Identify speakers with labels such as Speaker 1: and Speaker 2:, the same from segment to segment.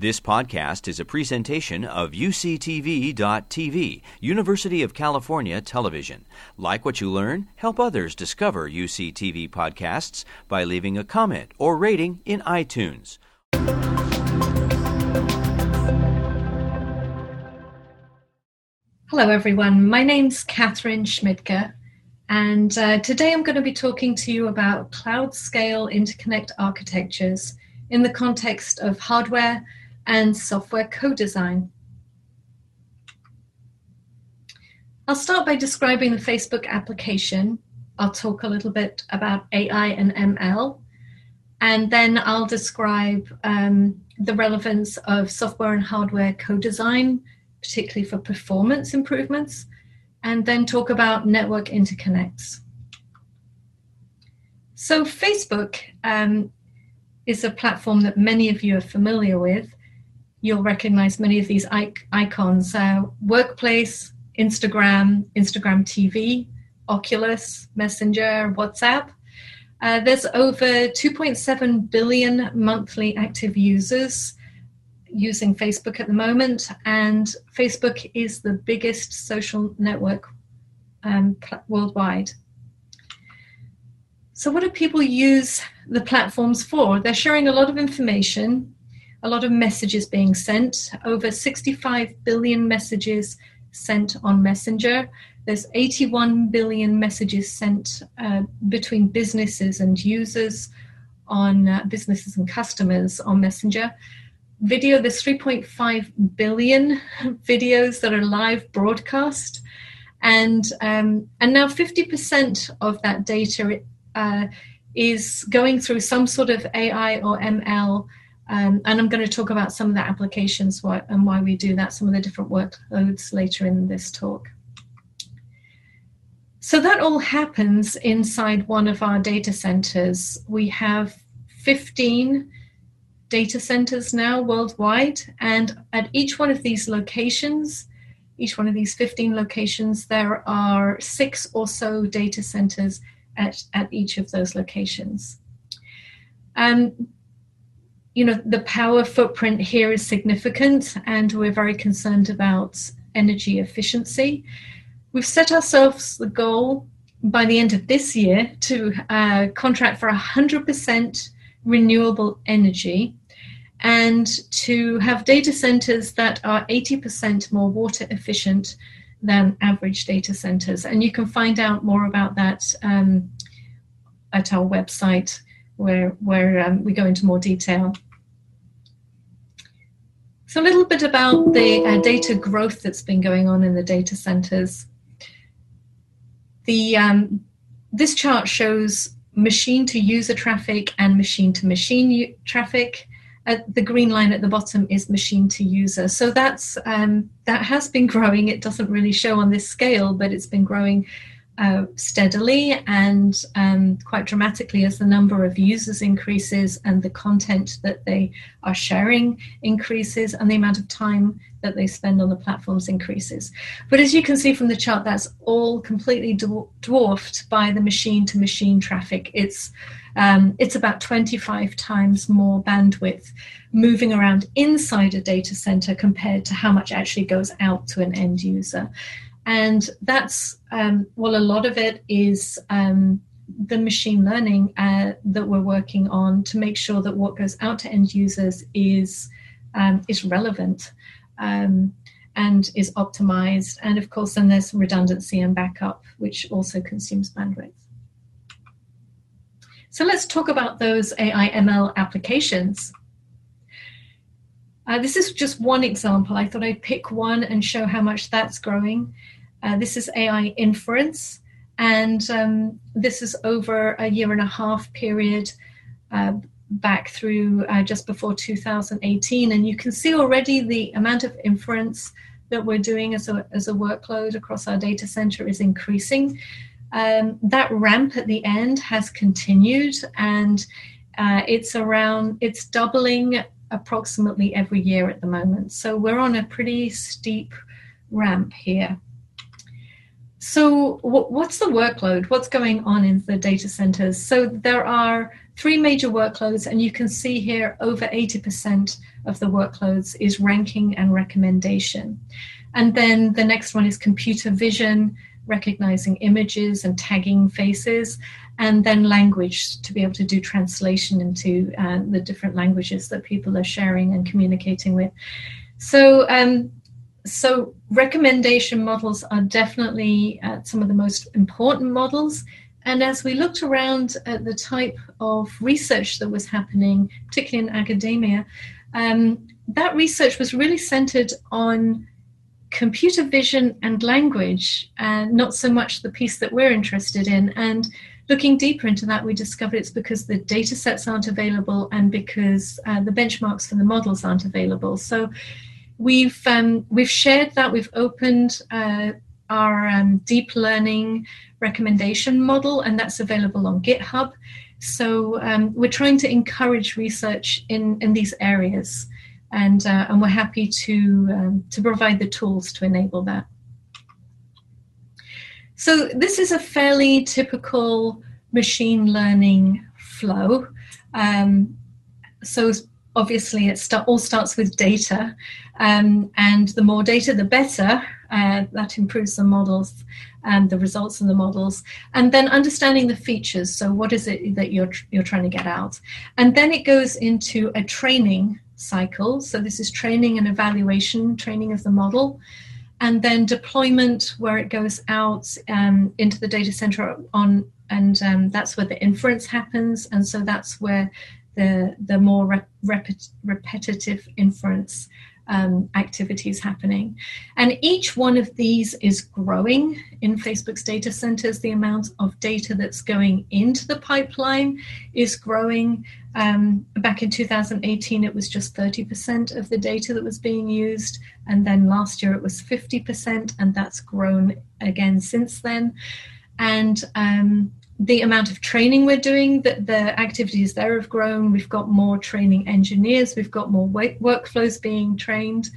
Speaker 1: This podcast is a presentation of UCTV.tv, University of California Television. Like what you learn, help others discover UCTV podcasts by leaving a comment or rating in iTunes.
Speaker 2: Hello, everyone. My name's Katharine Schmidtke, and uh, today I'm going to be talking to you about cloud scale interconnect architectures in the context of hardware and software co-design. I'll start by describing the Facebook application. I'll talk a little bit about AI and ML, and then I'll describe um, the relevance of software and hardware co-design, particularly for performance improvements, and then talk about network interconnects. So Facebook um, is a platform that many of you are familiar with you'll recognize many of these icons uh, Workplace, Instagram, Instagram TV, Oculus, Messenger, WhatsApp. Uh, there's over 2.7 billion monthly active users using Facebook at the moment, and Facebook is the biggest social network um, worldwide. So, what do people use the platforms for? They're sharing a lot of information a lot of messages being sent, over 65 billion messages sent on Messenger. There's 81 billion messages sent uh, between businesses and users on uh, businesses and customers on Messenger. Video, there's 3.5 billion videos that are live broadcast. And, um, and now 50% of that data uh, is going through some sort of AI or ML um, and I'm going to talk about some of the applications why, and why we do that, some of the different workloads later in this talk. So that all happens inside one of our data centers. We have 15 data centers now worldwide, and at each one of these locations, each one of these 15 locations, there are six or so data centers at, at each of those locations. Um, you know, the power footprint here is significant, and we're very concerned about energy efficiency. We've set ourselves the goal by the end of this year to uh, contract for 100% renewable energy and to have data centers that are 80% more water efficient than average data centers. And you can find out more about that um, at our website where, where um, we go into more detail. So, a little bit about the uh, data growth that's been going on in the data centers. The, um, this chart shows machine to user traffic and machine to machine traffic. Uh, the green line at the bottom is machine to user. So that's um, that has been growing. It doesn't really show on this scale, but it's been growing uh, steadily and um, quite dramatically as the number of users increases and the content that they are sharing increases and the amount of time that they spend on the platforms increases. But as you can see from the chart, that's all completely dwarfed by the machine to machine traffic. It's um, it's about 25 times more bandwidth moving around inside a data center compared to how much actually goes out to an end user. And that's, um, well, a lot of it is um, the machine learning uh, that we're working on to make sure that what goes out to end users is, um, is relevant um, and is optimized. And of course, then there's redundancy and backup, which also consumes bandwidth. So let's talk about those AI ML applications. Uh, this is just one example. I thought I'd pick one and show how much that's growing. Uh, this is AI inference, and um, this is over a year and a half period uh, back through uh, just before 2018. And you can see already the amount of inference that we're doing as a, as a workload across our data center is increasing. Um, that ramp at the end has continued, and uh, it's around, it's doubling approximately every year at the moment. So we're on a pretty steep ramp here. So, what's the workload? What's going on in the data centers? So, there are three major workloads, and you can see here over 80% of the workloads is ranking and recommendation. And then the next one is computer vision, recognizing images and tagging faces, and then language to be able to do translation into uh, the different languages that people are sharing and communicating with. So, um, so recommendation models are definitely uh, some of the most important models. And as we looked around at the type of research that was happening, particularly in academia, um, that research was really centered on computer vision and language, and not so much the piece that we're interested in. And looking deeper into that, we discovered it's because the data sets aren't available and because uh, the benchmarks for the models aren't available. So we've um, we've shared that. We've opened uh, our um, deep learning recommendation model, and that's available on GitHub. So um, we're trying to encourage research in in these areas and uh, and we're happy to um, to provide the tools to enable that. So this is a fairly typical machine learning flow. Um, so obviously it all starts with data, um, and the more data, the better. Uh, that improves the models and the results of the models, and then understanding the features. So what is it that you're you're trying to get out, and then it goes into a training cycle. So this is training and evaluation, training of the model, and then deployment where it goes out um, into the data center on, and um, that's where the inference happens, and so that's where the the more rep- repet- repetitive inference um, activities happening. And each one of these is growing in Facebook's data centers. The amount of data that's going into the pipeline is growing. Um, back in 2018, it was just 30% of the data that was being used. And then last year, it was 50%, and that's grown again since then. And um, the amount of training we're doing, that the activities there have grown. We've got more training engineers, we've got more workflows being trained.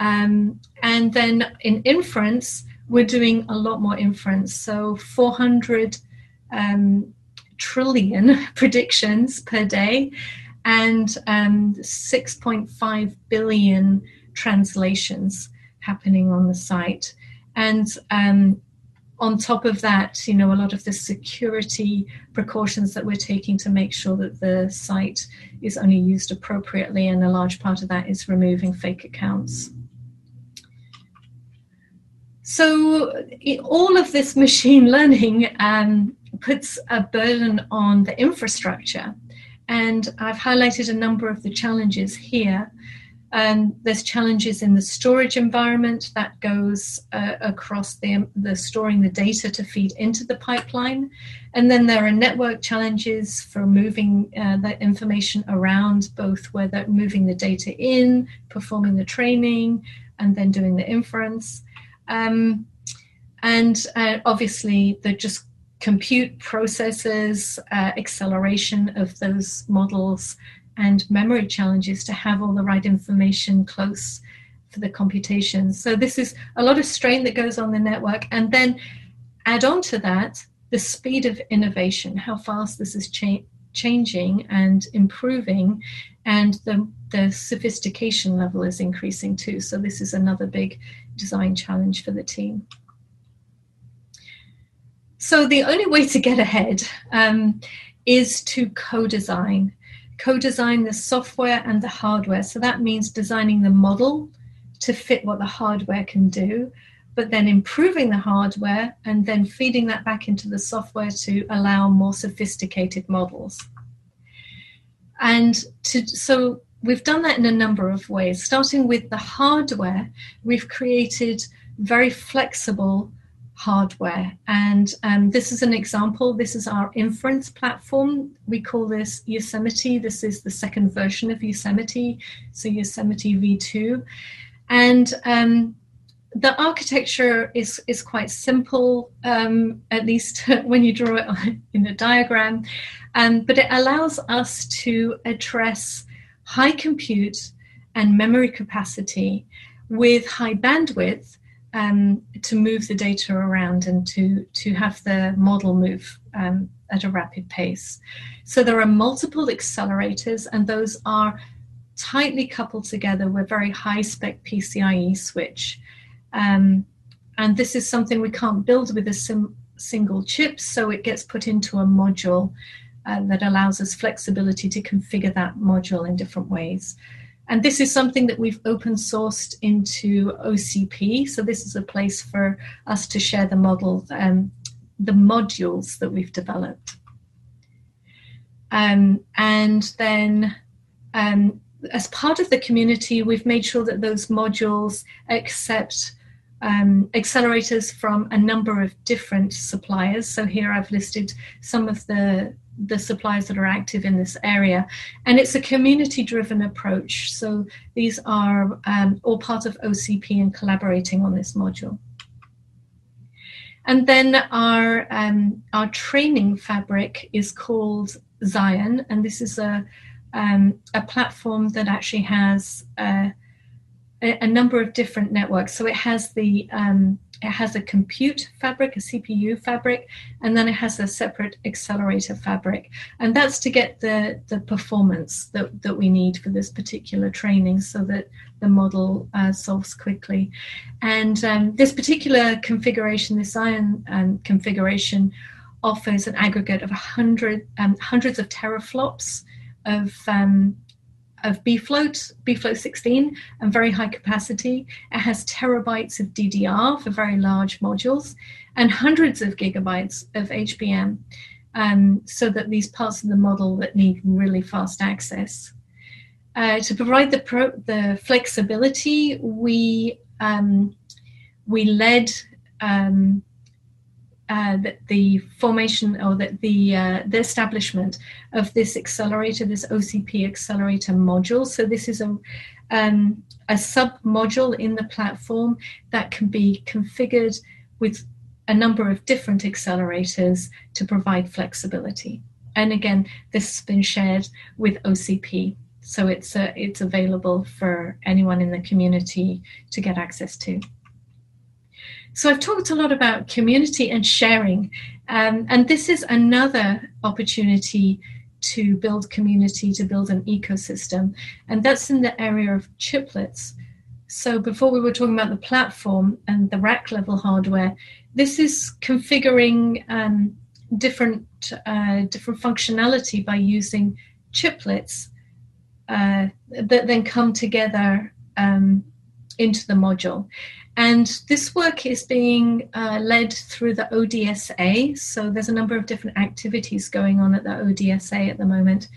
Speaker 2: Um, and then in inference, we're doing a lot more inference. So 400 um, trillion predictions per day and um, 6.5 billion translations happening on the site. And um, on top of that, you know, a lot of the security precautions that we're taking to make sure that the site is only used appropriately, and a large part of that is removing fake accounts. So, all of this machine learning um, puts a burden on the infrastructure. And I've highlighted a number of the challenges here. Um, there's challenges in the storage environment that goes uh, across the, the storing the data to feed into the pipeline. And then there are network challenges for moving uh, that information around, both whether moving the data in, performing the training, and then doing the inference. Um, and uh, obviously, the just compute processes, uh, acceleration of those models, and memory challenges to have all the right information close for the computations. So this is a lot of strain that goes on the network. And then add on to that the speed of innovation, how fast this is cha- changing and improving, and the, the sophistication level is increasing too. So this is another big design challenge for the team. So the only way to get ahead um, is to co-design co-design the software and the hardware. So that means designing the model to fit what the hardware can do, but then improving the hardware and then feeding that back into the software to allow more sophisticated models. And to, so we've done that in a number of ways. Starting with the hardware, we've created very flexible hardware. And um, this is an example. This is our inference platform. We call this Yosemite. This is the second version of Yosemite, so Yosemite v2. And um, the architecture is, is quite simple, um, at least when you draw it in a diagram, um, but it allows us to address high compute and memory capacity with high bandwidth um, to move the data around and to to have the model move um, at a rapid pace. So there are multiple accelerators, and those are tightly coupled together with very high spec PCIe switch. Um, and this is something we can't build with a sim- single chip, so it gets put into a module uh, that allows us flexibility to configure that module in different ways. And this is something that we've open sourced into OCP. So this is a place for us to share the model, um, the modules that we've developed. Um, and then um, as part of the community, we've made sure that those modules accept um, accelerators from a number of different suppliers. So here I've listed some of the the suppliers that are active in this area. And it's a community driven approach. So these are um, all part of OCP and collaborating on this module. And then our, um, our training fabric is called Zion, and this is a, um, a platform that actually has uh, a, number of different networks. So it has the um, it has a compute fabric, a CPU fabric, and then it has a separate accelerator fabric. And that's to get the, the performance that, that we need for this particular training so that the model uh, solves quickly. And um, this particular configuration, this Zion um, configuration, offers an aggregate of 100, um, hundreds of teraflops of um, of bfloat, bfloat 16, and very high capacity. It has terabytes of DDR for very large modules and hundreds of gigabytes of HBM, um, so that these parts of the model that need really fast access. Uh, to provide the, pro- the flexibility, we um, we led um, uh, the, the, formation or the the, uh, the, establishment of this accelerator, this OCP accelerator module. So this is a um, a sub module in the platform that can be configured with a number of different accelerators to provide flexibility. And again, this has been shared with OCP, so it's uh, it's available for anyone in the community to get access to. So I've talked a lot about community and sharing, um, and this is another opportunity to build community, to build an ecosystem, and that's in the area of chiplets. So before we were talking about the platform and the rack level hardware, this is configuring um, different uh, different functionality by using chiplets uh, that then come together um, into the module. And this work is being uh, led through the ODSA. So there's a number of different activities going on at the ODSA at the moment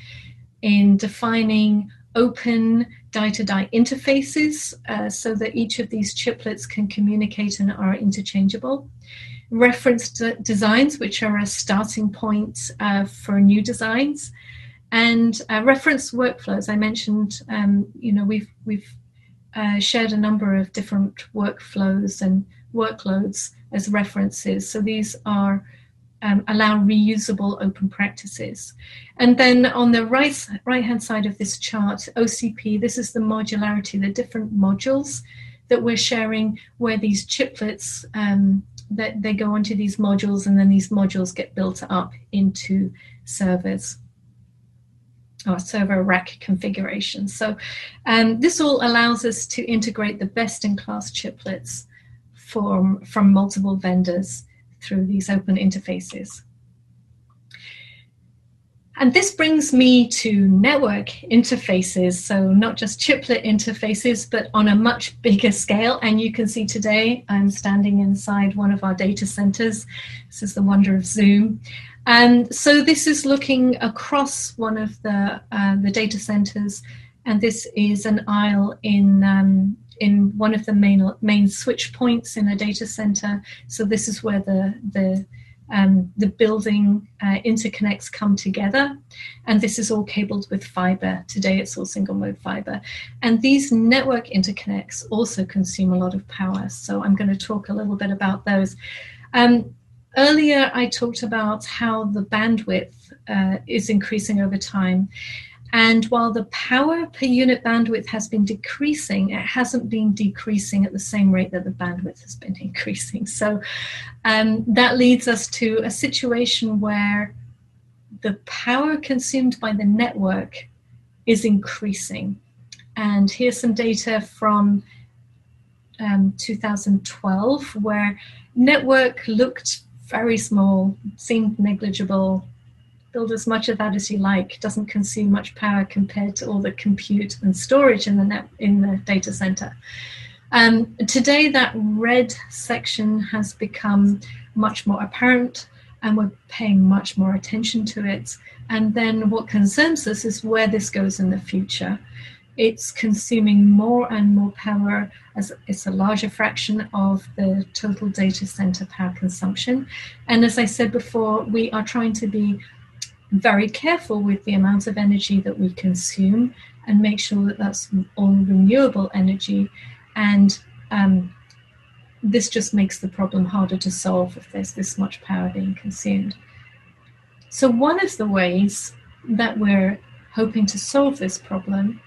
Speaker 2: in defining open die to die interfaces uh, so that each of these chiplets can communicate and are interchangeable. Reference designs, which are a starting point uh, for new designs, and uh, reference workflows. I mentioned, um, you know, we've we've uh, shared a number of different workflows and workloads as references. So these are um, allow reusable open practices. And then on the right right hand side of this chart, OCP. This is the modularity, the different modules that we're sharing, where these chiplets um, that they go onto these modules, and then these modules get built up into servers or server rack configuration. So um, this all allows us to integrate the best-in-class chiplets from, from multiple vendors through these open interfaces. And this brings me to network interfaces. So, not just chiplet interfaces, but on a much bigger scale. And you can see today I'm standing inside one of our data centers. This is the wonder of Zoom. And so this is looking across one of the uh, the data centers, and this is an aisle in um, in one of the main main switch points in a data center. So this is where the the um, the building uh, interconnects come together, and this is all cabled with fiber. Today, it's all single mode fiber, and these network interconnects also consume a lot of power. So I'm going to talk a little bit about those. Um, Earlier, I talked about how the bandwidth uh, is increasing over time. And while the power per unit bandwidth has been decreasing, it hasn't been decreasing at the same rate that the bandwidth has been increasing. So um, that leads us to a situation where the power consumed by the network is increasing. And here's some data from um, 2012 where network looked very small, seemed negligible. Build as much of that as you like. Doesn't consume much power compared to all the compute and storage in the net in the data center. Um, today, that red section has become much more apparent, and we're paying much more attention to it. And then, what concerns us is where this goes in the future. It's consuming more and more power as it's a larger fraction of the total data center power consumption. And as I said before, we are trying to be very careful with the amount of energy that we consume and make sure that that's all renewable energy. And um, this just makes the problem harder to solve if there's this much power being consumed. So, one of the ways that we're hoping to solve this problem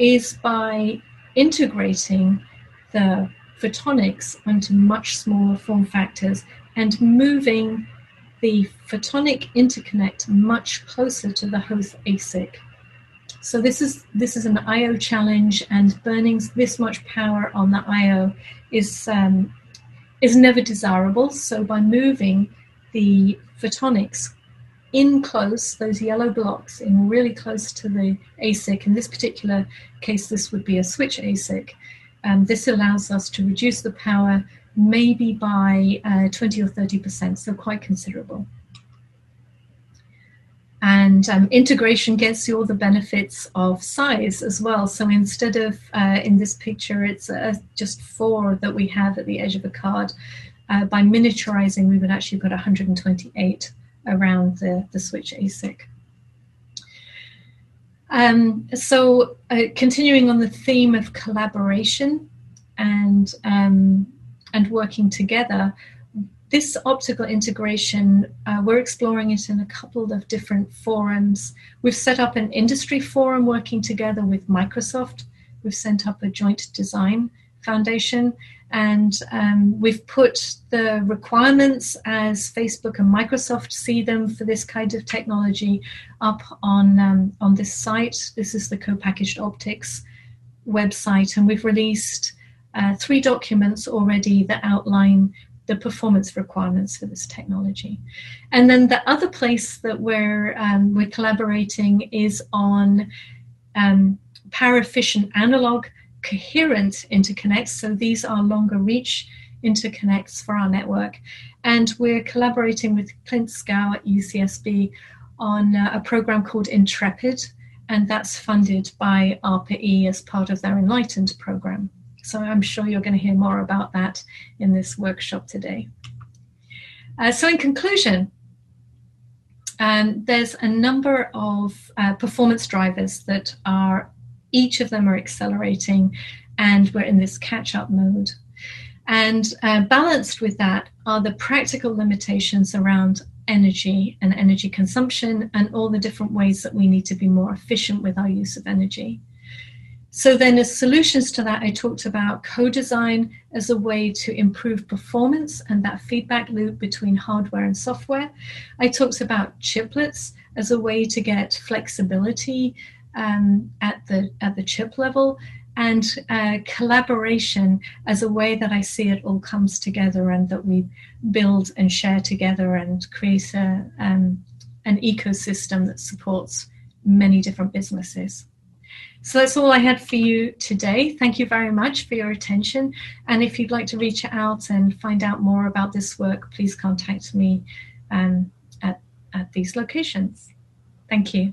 Speaker 2: is by integrating the photonics onto much smaller form factors and moving the photonic interconnect much closer to the host ASIC. So this is this is an I/O challenge, and burning this much power on the I/O is um, is never desirable. So by moving the photonics in close, those yellow blocks in really close to the ASIC. In this particular case, this would be a switch ASIC. Um, this allows us to reduce the power maybe by uh, 20 or 30%, so quite considerable. And um, integration gets you all the benefits of size as well. So instead of uh, in this picture, it's uh, just four that we have at the edge of a card. Uh, by miniaturizing, we would actually put 128 around the, the switch ASIC. Um, so, uh, continuing on the theme of collaboration and um, and working together, this optical integration uh, we're exploring it in a couple of different forums. We've set up an industry forum working together with Microsoft. We've set up a joint design foundation and um, we've put the requirements as Facebook and Microsoft see them for this kind of technology up on um, on this site. This is the co-packaged optics website, and we've released uh, three documents already that outline the performance requirements for this technology. And then the other place that we're um, we're collaborating is on um, power efficient analog coherent interconnects. So these are longer reach interconnects for our network. And we're collaborating with Clint Schow at UCSB on uh, a program called Intrepid, and that's funded by ARPA-E as part of their ENLITENED program. So I'm sure you're going to hear more about that in this workshop today. Uh, so in conclusion, um, there's a number of uh, performance drivers that are each of them are accelerating, and we're in this catch up mode. And uh, balanced with that are the practical limitations around energy and energy consumption and all the different ways that we need to be more efficient with our use of energy. So, then, as solutions to that, I talked about co design as a way to improve performance and that feedback loop between hardware and software. I talked about chiplets as a way to get flexibility um, at the at the chip level and uh, collaboration as a way that I see it all comes together and that we build and share together and create a, um, an ecosystem that supports many different businesses. So that's all I had for you today. Thank you very much for your attention. And if you'd like to reach out and find out more about this work, please contact me um, at, at these locations. Thank you.